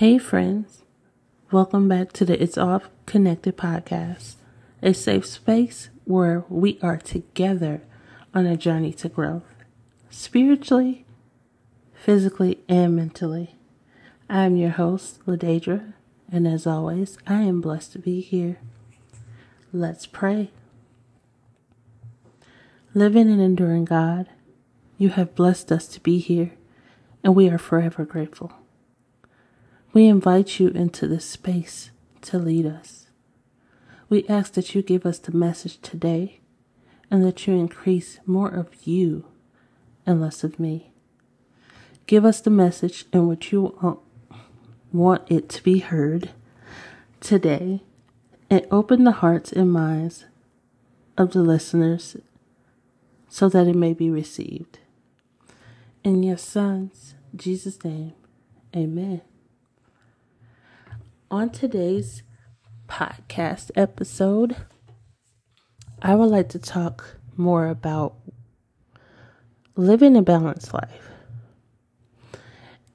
Hey, friends. Welcome back to the It's All Connected podcast, a safe space where we are together on a journey to growth, spiritually, physically, and mentally. I am your host, Ladadra, and as always, I am blessed to be here. Let's pray. Living and enduring God, you have blessed us to be here, and we are forever grateful. We invite you into this space to lead us. We ask that you give us the message today and that you increase more of you and less of me. Give us the message in which you want it to be heard today and open the hearts and minds of the listeners so that it may be received. In your Son's, Jesus' name, amen. On today's podcast episode, I would like to talk more about living a balanced life.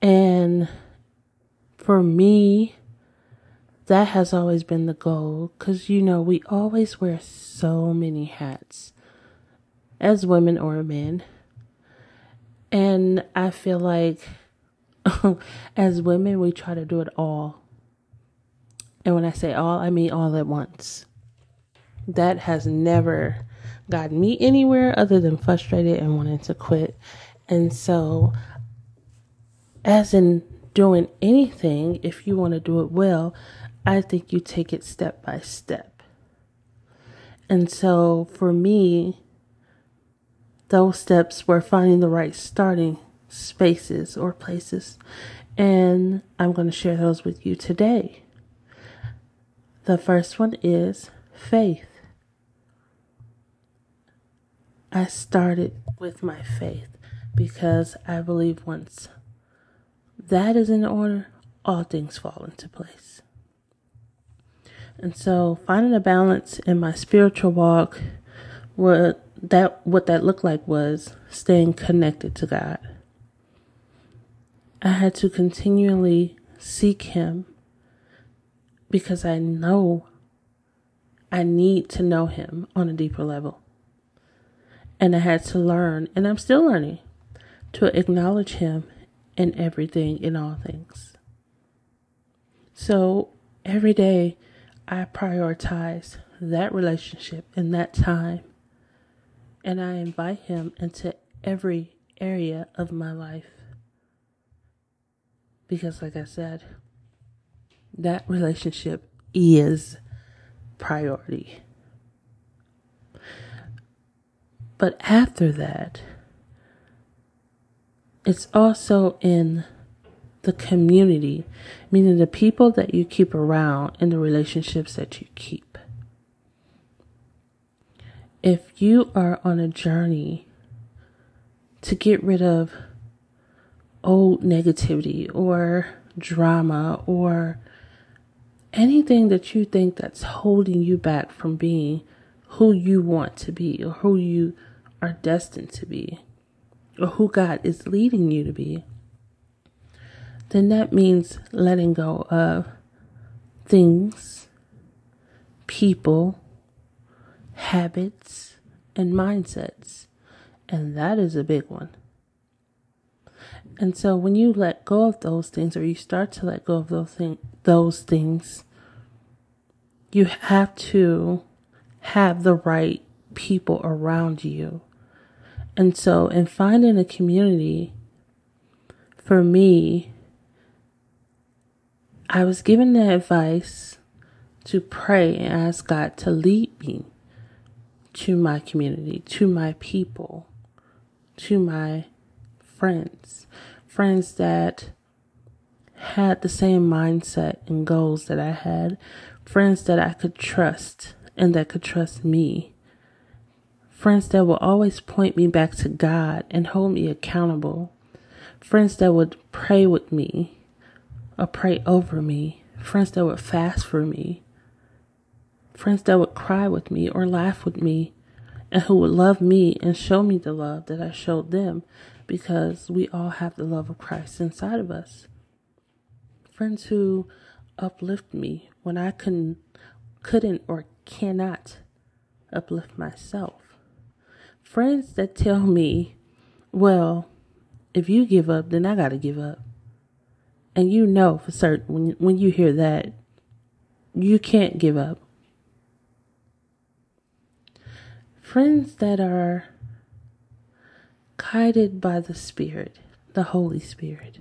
And for me, that has always been the goal because you know, we always wear so many hats as women or men. And I feel like as women, we try to do it all. And when I say all, I mean all at once. That has never gotten me anywhere other than frustrated and wanting to quit. And so, as in doing anything, if you want to do it well, I think you take it step by step. And so, for me, those steps were finding the right starting spaces or places. And I'm going to share those with you today. The first one is faith. I started with my faith because I believe once that is in order, all things fall into place. And so finding a balance in my spiritual walk what that what that looked like was staying connected to God. I had to continually seek him because I know I need to know him on a deeper level. And I had to learn, and I'm still learning, to acknowledge him in everything, in all things. So every day I prioritize that relationship and that time, and I invite him into every area of my life. Because, like I said, that relationship is priority. But after that, it's also in the community, meaning the people that you keep around and the relationships that you keep. If you are on a journey to get rid of old negativity or drama or anything that you think that's holding you back from being who you want to be or who you are destined to be or who God is leading you to be, then that means letting go of things, people, habits, and mindsets. And that is a big one. And so when you let go of those things or you start to let go of those things, those things, you have to have the right people around you. And so in finding a community, for me, I was given the advice to pray and ask God to lead me to my community, to my people, to my friends, friends that had the same mindset and goals that I had, friends that I could trust and that could trust me, friends that will always point me back to God and hold me accountable, friends that would pray with me or pray over me, friends that would fast for me, friends that would cry with me or laugh with me, and who would love me and show me the love that I showed them because we all have the love of Christ inside of us. friends who uplift me when I couldn't, couldn't or cannot uplift myself. Friends that tell me, well, if you give up, then I got to give up. And you know for certain when, when you hear that, you can't give up. Friends that are guided by the Spirit, the Holy Spirit.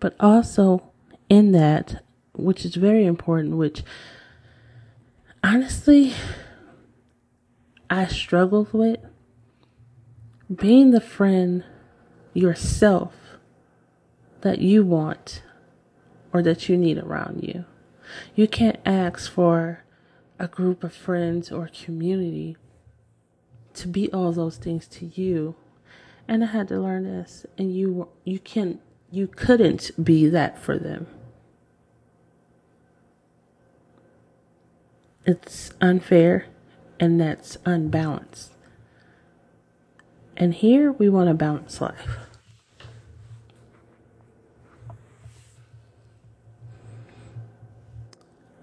But also in that, which is very important, which honestly I struggled with, being the friend yourself that you want or that you need around you. You can't ask for a group of friends or community to be all those things to you. And I had to learn this and you you can you couldn't be that for them. It's unfair and that's unbalanced. And here we want a balanced life.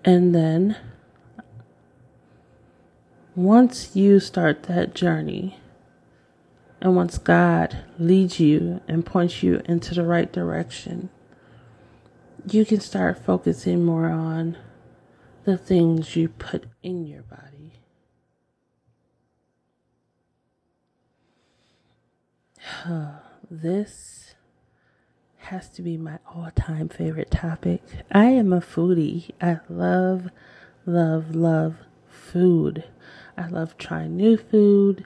And then once you start that journey, and once God leads you and points you into the right direction, you can start focusing more on the things you put in your body. this has to be my all time favorite topic. I am a foodie. I love, love, love food. I love trying new food.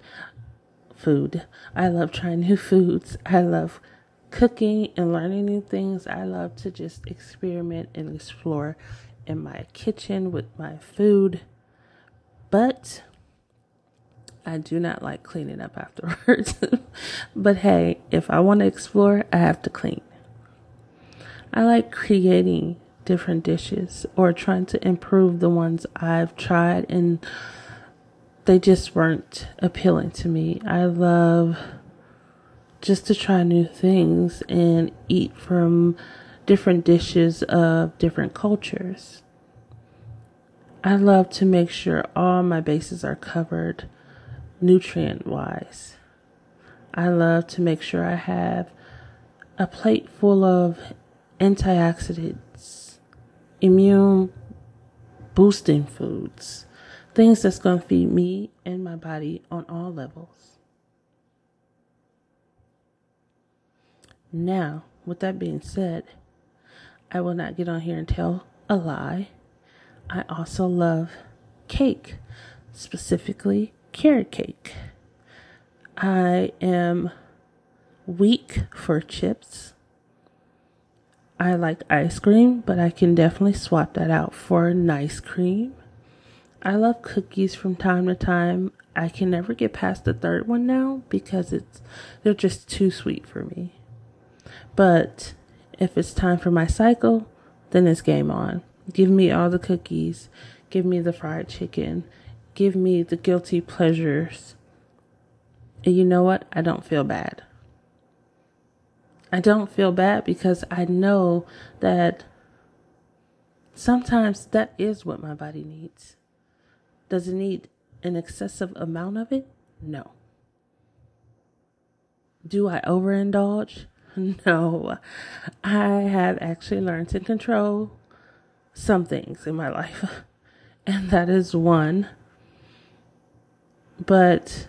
Food. I love trying new foods. I love cooking and learning new things. I love to just experiment and explore in my kitchen with my food. But I do not like cleaning up afterwards. but hey, if I want to explore, I have to clean. I like creating different dishes or trying to improve the ones I've tried and they just weren't appealing to me. I love just to try new things and eat from different dishes of different cultures. I love to make sure all my bases are covered nutrient wise. I love to make sure I have a plate full of antioxidants, immune boosting foods, things that's going to feed me and my body on all levels. Now, with that being said, I will not get on here and tell a lie. I also love cake, specifically carrot cake. I am weak for chips. I like ice cream, but I can definitely swap that out for nice cream. I love cookies from time to time. I can never get past the third one now because it's they're just too sweet for me. But if it's time for my cycle, then it's game on. Give me all the cookies. Give me the fried chicken. Give me the guilty pleasures. And you know what? I don't feel bad. I don't feel bad because I know that sometimes that is what my body needs. Does it need an excessive amount of it? No. Do I overindulge? No. I have actually learned to control some things in my life, and that is one. But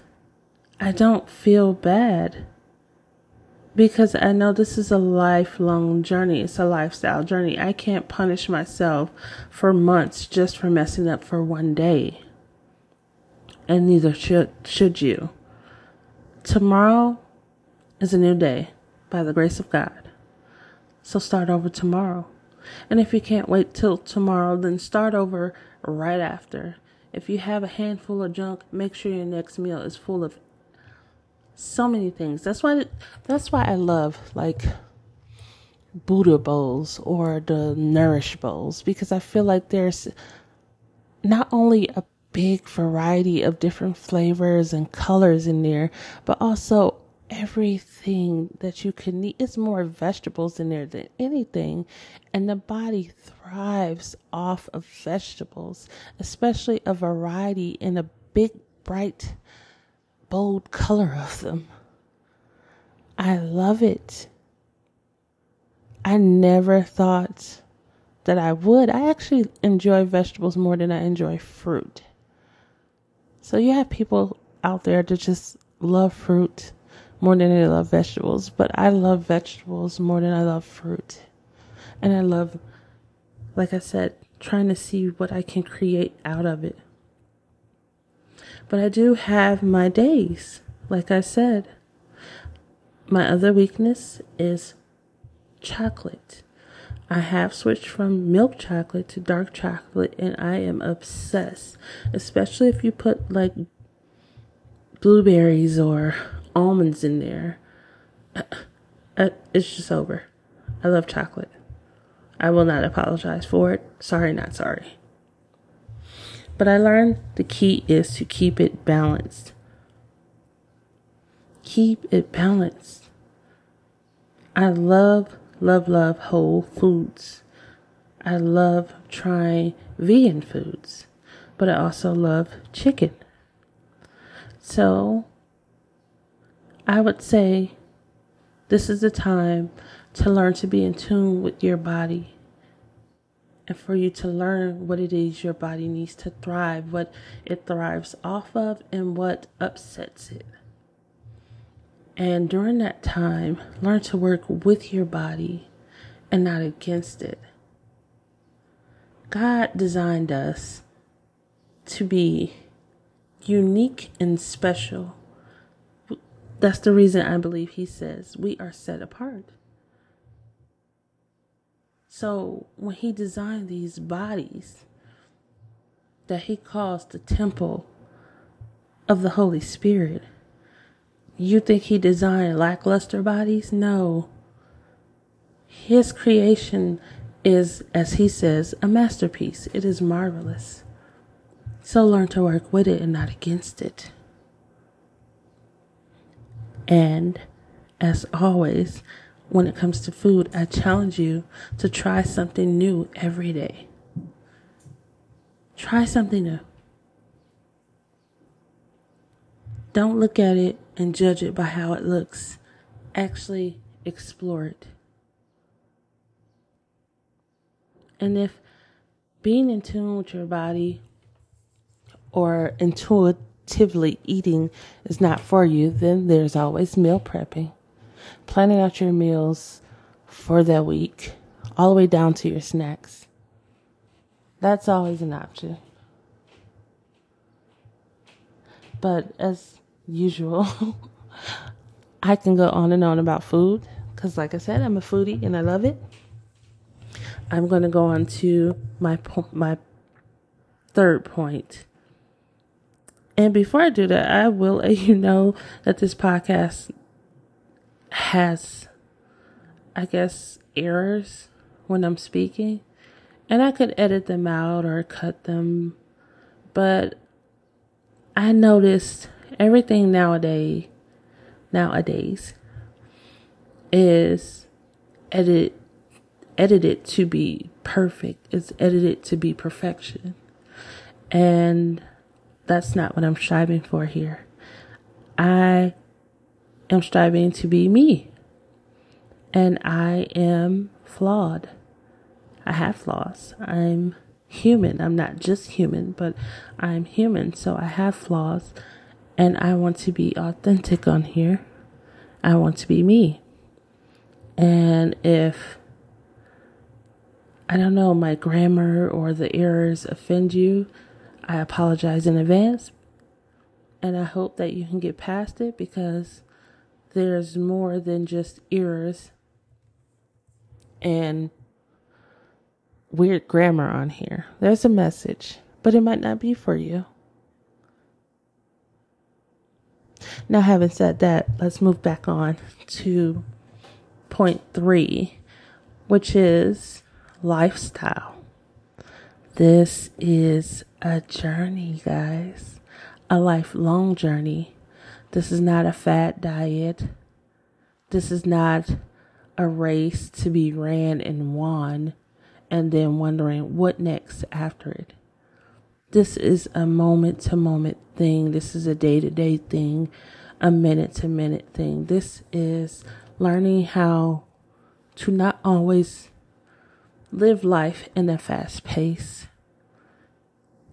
I don't feel bad because I know this is a lifelong journey. It's a lifestyle journey. I can't punish myself for months just for messing up for one day. And neither should should you. Tomorrow is a new day by the grace of God. So start over tomorrow. And if you can't wait till tomorrow, then start over right after. If you have a handful of junk, make sure your next meal is full of so many things. That's why that's why I love like Buddha bowls or the Nourish bowls because I feel like there's not only a big variety of different flavors and colors in there, but also everything that you can eat. It's more vegetables in there than anything. And the body thrives off of vegetables, especially a variety in a big, bright, bold color of them. I love it. I never thought that I would. I actually enjoy vegetables more than I enjoy fruit. So you have people out there that just love fruit more than they love vegetables, but I love vegetables more than I love fruit. And I love, like I said, trying to see what I can create out of it. But I do have my days, like I said. My other weakness is chocolate. I have switched from milk chocolate to dark chocolate and I am obsessed, especially if you put like blueberries or almonds in there. Uh, it's just over. I love chocolate. I will not apologize for it. Sorry, not sorry. But I learned the key is to keep it balanced. Keep it balanced. I love, love, love whole foods. I love trying vegan foods, but I also love chicken. So I would say this is the time to learn to be in tune with your body and for you to learn what it is your body needs to thrive, what it thrives off of, and what upsets it. And during that time, learn to work with your body and not against it. God designed us to be unique and special that's the reason I believe he says we are set apart. So when he designed these bodies that he calls the temple of the Holy Spirit, you think he designed lackluster bodies? No. His creation is, as he says, a masterpiece. It is marvelous. So learn to work with it and not against it. And as always, when it comes to food, I challenge you to try something new every day. Try something new. Don't look at it and judge it by how it looks. Actually, explore it. And if being in tune with your body or intuitive actively eating is not for you, then there's always meal prepping. Planning out your meals for that week, all the way down to your snacks. That's always an option. But as usual, I can go on and on about food because, like I said, I'm a foodie and I love it. I'm going to go on to my my third point and before I do that, I will let you know that this podcast has, I guess, errors when I'm speaking. And I could edit them out or cut them. But I noticed everything nowadays, nowadays is edit, edited to be perfect. It's edited to be perfection. And that's not what I'm striving for here. I am striving to be me. And I am flawed. I have flaws. I'm human. I'm not just human, but I'm human. So I have flaws. And I want to be authentic on here. I want to be me. And if, I don't know, my grammar or the errors offend you, I apologize in advance. And I hope that you can get past it because there's more than just errors and weird grammar on here. There's a message, but it might not be for you. Now, having said that, let's move back on to point three, which is lifestyle. This is a journey, guys, a lifelong journey. This is not a fat diet. This is not a race to be ran and won and then wondering what next after it. This is a moment to moment thing. This is a day to day thing, a minute to minute thing. This is learning how to not always live life in a fast pace.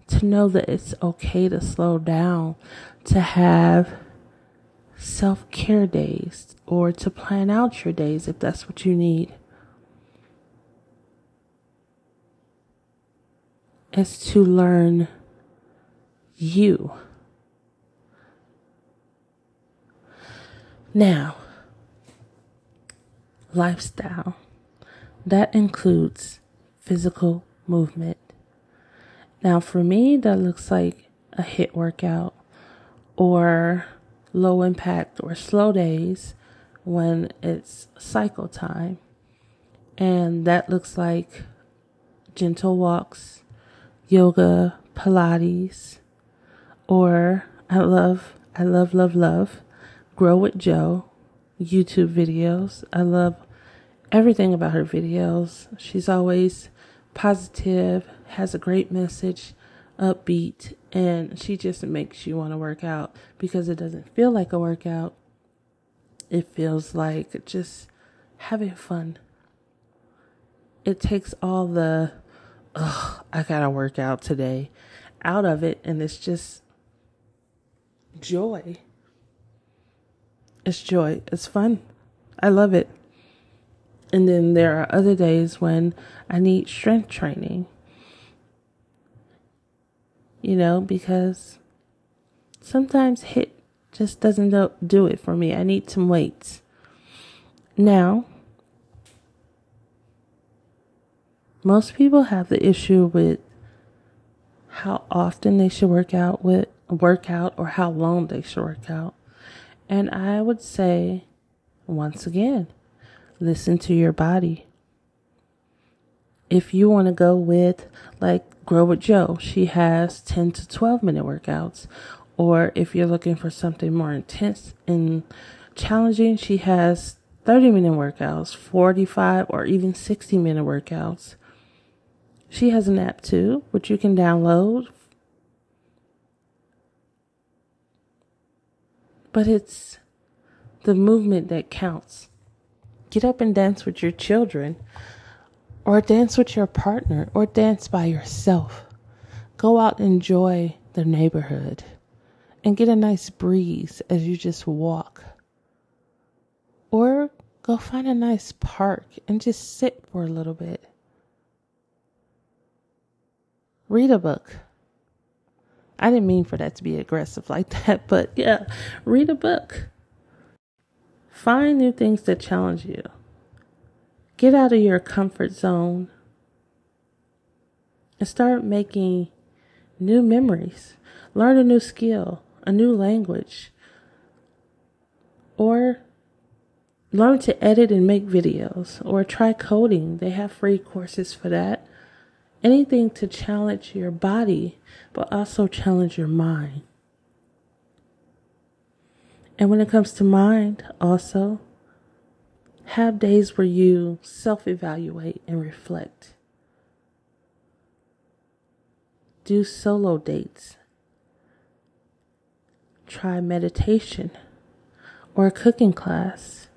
To know that it's okay to slow down, to have self care days, or to plan out your days if that's what you need. Is to learn you. Now, lifestyle. That includes physical movement. Now, for me, that looks like a HIIT workout or low impact or slow days when it's cycle time. And that looks like gentle walks, yoga, Pilates, or I love, I love, love, love Grow with Jo YouTube videos. I love everything about her videos. She's always positive, has a great message, upbeat, and she just makes you want to work out because it doesn't feel like a workout. It feels like just having fun. It takes all the, I gotta work out today out of it, and it's just joy. It's joy. It's fun. I love it. And then there are other days when I need strength training. You know, because sometimes HIIT just doesn't do it for me. I need some weights. Now, most people have the issue with how often they should work out with work out or how long they should work out. And I would say once again, listen to your body. If you want to go with like Grow with Jo, she has 10 to 12 minute workouts. Or if you're looking for something more intense and challenging, she has 30 minute workouts, 45 or even 60 minute workouts. She has an app too, which you can download. But it's the movement that counts. Get up and dance with your children, or dance with your partner, or dance by yourself. Go out and enjoy the neighborhood and get a nice breeze as you just walk. Or go find a nice park and just sit for a little bit. Read a book. I didn't mean for that to be aggressive like that, but yeah, read a book. Find new things that challenge you. Get out of your comfort zone and start making new memories. Learn a new skill, a new language, or learn to edit and make videos, or try coding. They have free courses for that. Anything to challenge your body, but also challenge your mind. And when it comes to mind, also, have days where you self evaluate and reflect. Do solo dates. Try meditation or a cooking class.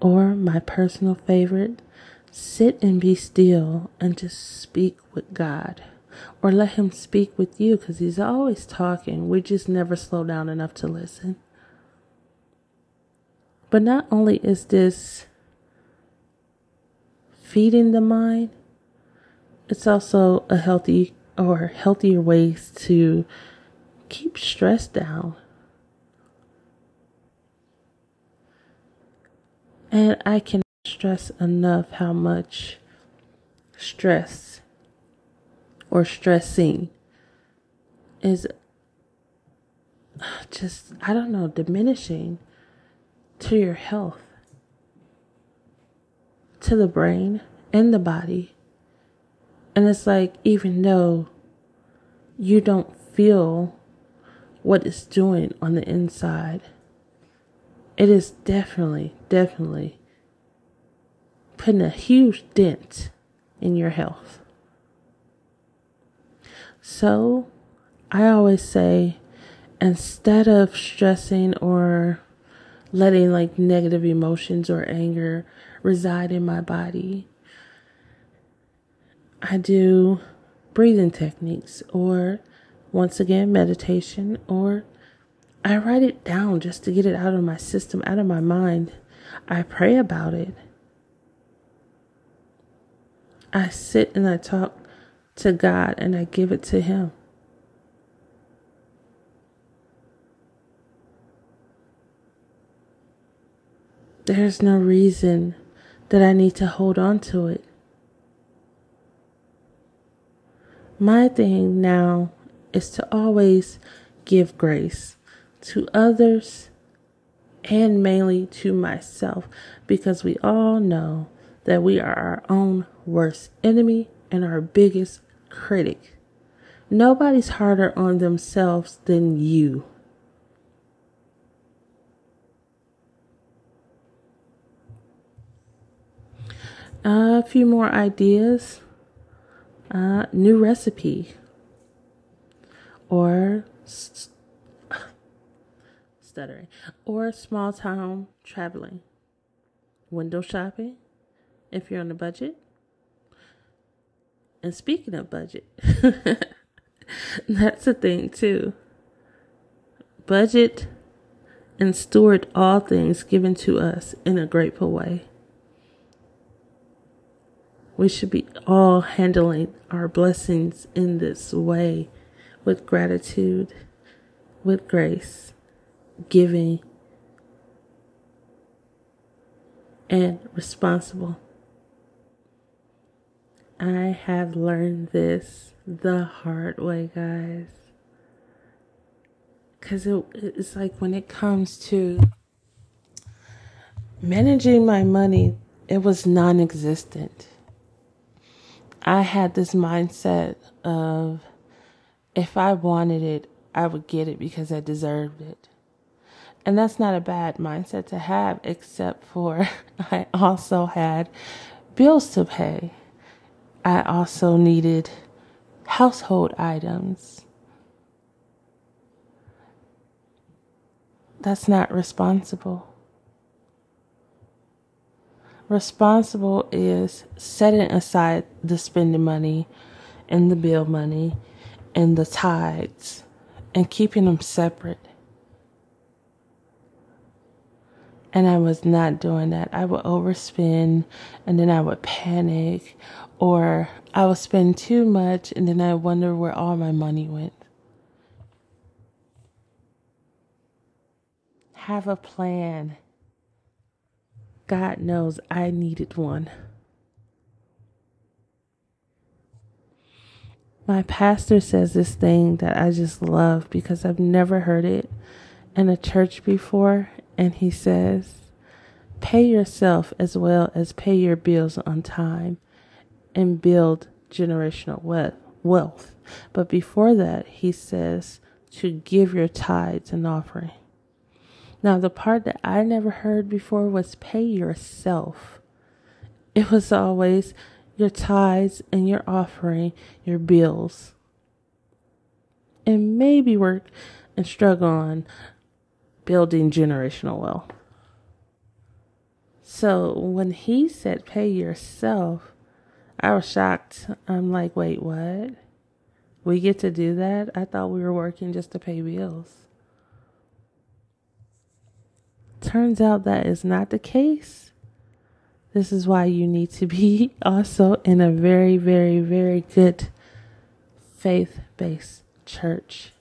Or my personal favorite, sit and be still and just speak with God. Or let Him speak with you because He's always talking. We just never slow down enough to listen. But not only is this feeding the mind, it's also a healthy or healthier ways to keep stress down. And I can stress enough how much stress or stressing is just, I don't know, diminishing to your health, to the brain and the body. And it's like, even though you don't feel what it's doing on the inside. It is definitely, definitely putting a huge dent in your health. So, I always say instead of stressing or letting like negative emotions or anger reside in my body, I do breathing techniques or once again meditation or I write it down just to get it out of my system, out of my mind. I pray about it. I sit and I talk to God and I give it to Him. There's no reason that I need to hold on to it. My thing now is to always give grace to others and mainly to myself because we all know that we are our own worst enemy and our biggest critic. Nobody's harder on themselves than you. a few more ideas. Uh, new recipe. Or st- stuttering. Or small town traveling. Window shopping if you're on a budget. And speaking of budget, that's a thing too. Budget and steward all things given to us in a grateful way. We should be all handling our blessings in this way with gratitude, with grace, giving, and responsible. I have learned this the hard way, guys. Because it, it's like when it comes to managing my money, it was non existent. I had this mindset of if I wanted it, I would get it because I deserved it. And that's not a bad mindset to have, except for I also had bills to pay. I also needed household items. That's not responsible. Responsible is setting aside the spending money and the bill money and the tithes and keeping them separate. And I was not doing that. I would overspend and then I would panic, or I will spend too much and then I wonder where all my money went. Have a plan. God knows I needed one. My pastor says this thing that I just love because I've never heard it in a church before. And he says, Pay yourself as well as pay your bills on time and build generational wealth. But before that, he says to give your tithes and offering. Now, the part that I never heard before was pay yourself. It was always your tithes and your offering, your bills. And maybe work and struggle on building generational wealth. So when he said pay yourself, I was shocked. I'm like, wait, what? We get to do that? I thought we were working just to pay bills. Turns out that is not the case. This is why you need to be also in a very, very, very good faith based church.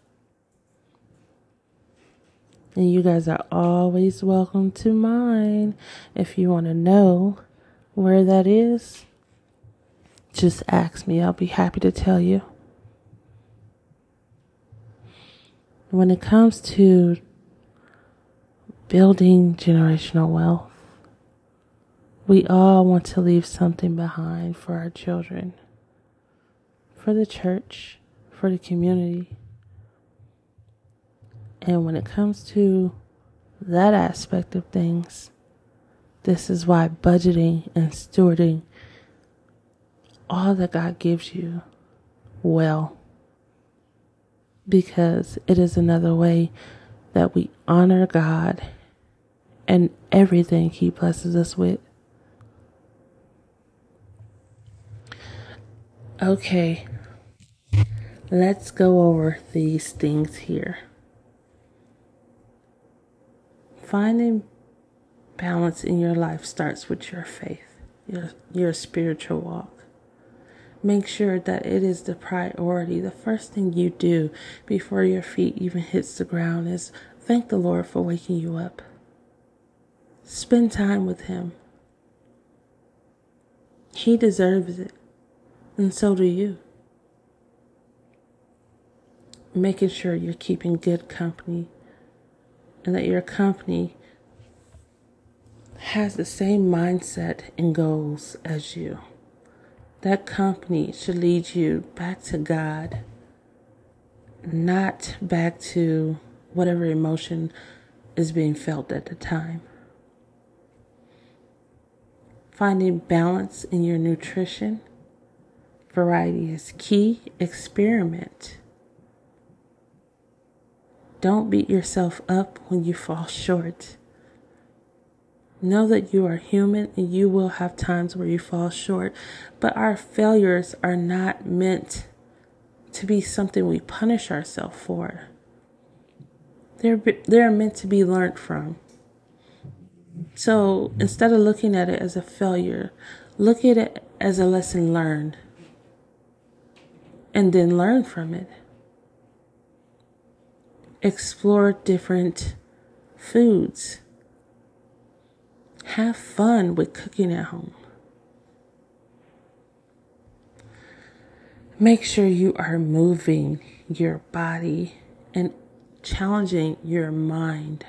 And you guys are always welcome to mine. If you want to know where that is, just ask me. I'll be happy to tell you. When it comes to building generational wealth. We all want to leave something behind for our children, for the church, for the community. And when it comes to that aspect of things, this is why budgeting and stewarding all that God gives you well. Because it is another way that we honor God and everything He blesses us with. Okay, let's go over these things here. Finding balance in your life starts with your faith, your, your spiritual walk. Make sure that it is the priority. The first thing you do before your feet even hits the ground is thank the Lord for waking you up. Spend time with him. He deserves it and so do you. Making sure you're keeping good company and that your company has the same mindset and goals as you. That company should lead you back to God, not back to whatever emotion is being felt at the time. Finding balance in your nutrition Variety is key. Experiment. Don't beat yourself up when you fall short. Know that you are human and you will have times where you fall short, but our failures are not meant to be something we punish ourselves for. They're, they're meant to be learned from. So instead of looking at it as a failure, look at it as a lesson learned and then learn from it. Explore different foods. Have fun with cooking at home. Make sure you are moving your body and challenging your mind.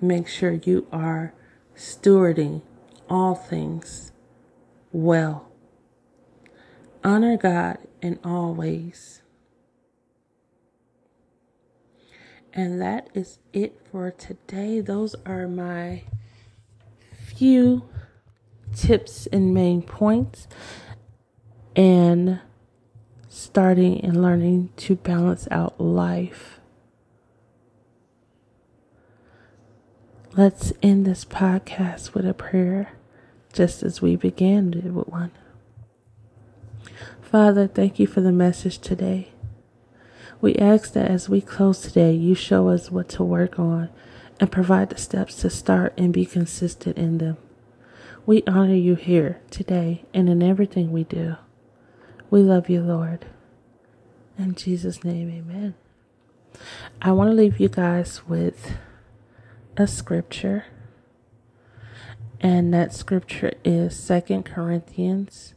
Make sure you are stewarding all things well. Honor God in all ways. And that is it for today. Those are my few tips and main points. And starting and learning to balance out life. Let's end this podcast with a prayer, just as we began it with one. Father, thank you for the message today. We ask that as we close today, you show us what to work on and provide the steps to start and be consistent in them. We honor you here today and in everything we do. We love you, Lord. In Jesus' name, amen. I want to leave you guys with a scripture. And that scripture is Second Corinthians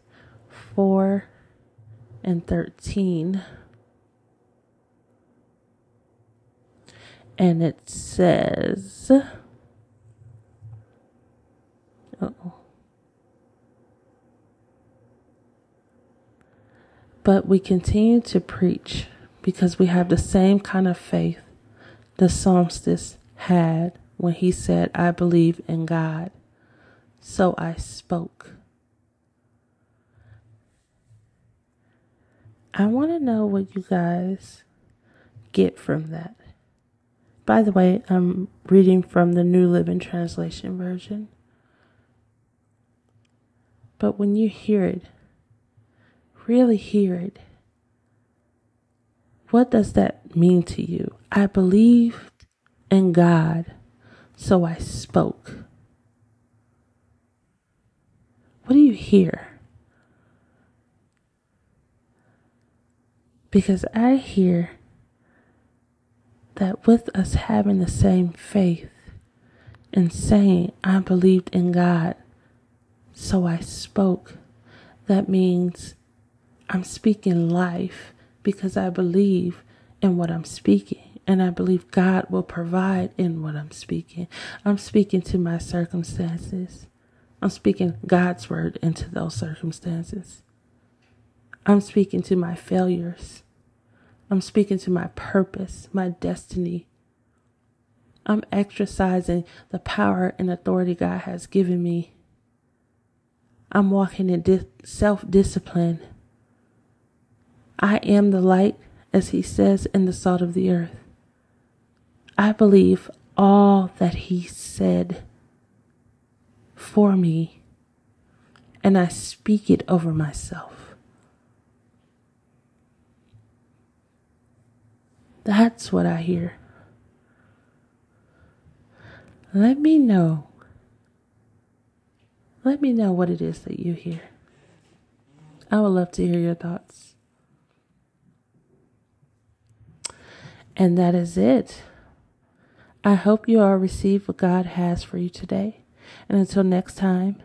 4 and 13. And it says, oh. But we continue to preach because we have the same kind of faith the psalmist had when he said, I believe in God. So I spoke. I want to know what you guys get from that. By the way, I'm reading from the New Living Translation version. But when you hear it, really hear it, what does that mean to you? I believed in God, so I spoke. What do you hear? Because I hear that with us having the same faith and saying, I believed in God, so I spoke, that means I'm speaking life because I believe in what I'm speaking. And I believe God will provide in what I'm speaking. I'm speaking to my circumstances. I'm speaking God's word into those circumstances. I'm speaking to my failures I'm speaking to my purpose, my destiny. I'm exercising the power and authority God has given me. I'm walking in di- self discipline. I am the light, as He says in the salt of the earth. I believe all that He said for me, and I speak it over myself. That's what I hear. Let me know. Let me know what it is that you hear. I would love to hear your thoughts. And that is it. I hope you all receive what God has for you today. And until next time,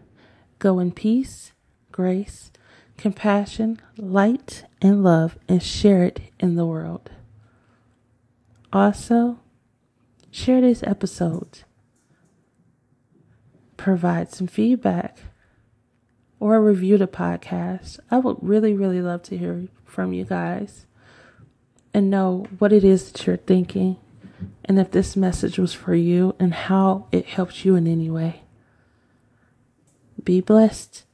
go in peace, grace, compassion, light, and love, and share it in the world. Also, share this episode. Provide some feedback or review the podcast. I would really, really love to hear from you guys and know what it is that you're thinking and if this message was for you and how it helped you in any way. Be blessed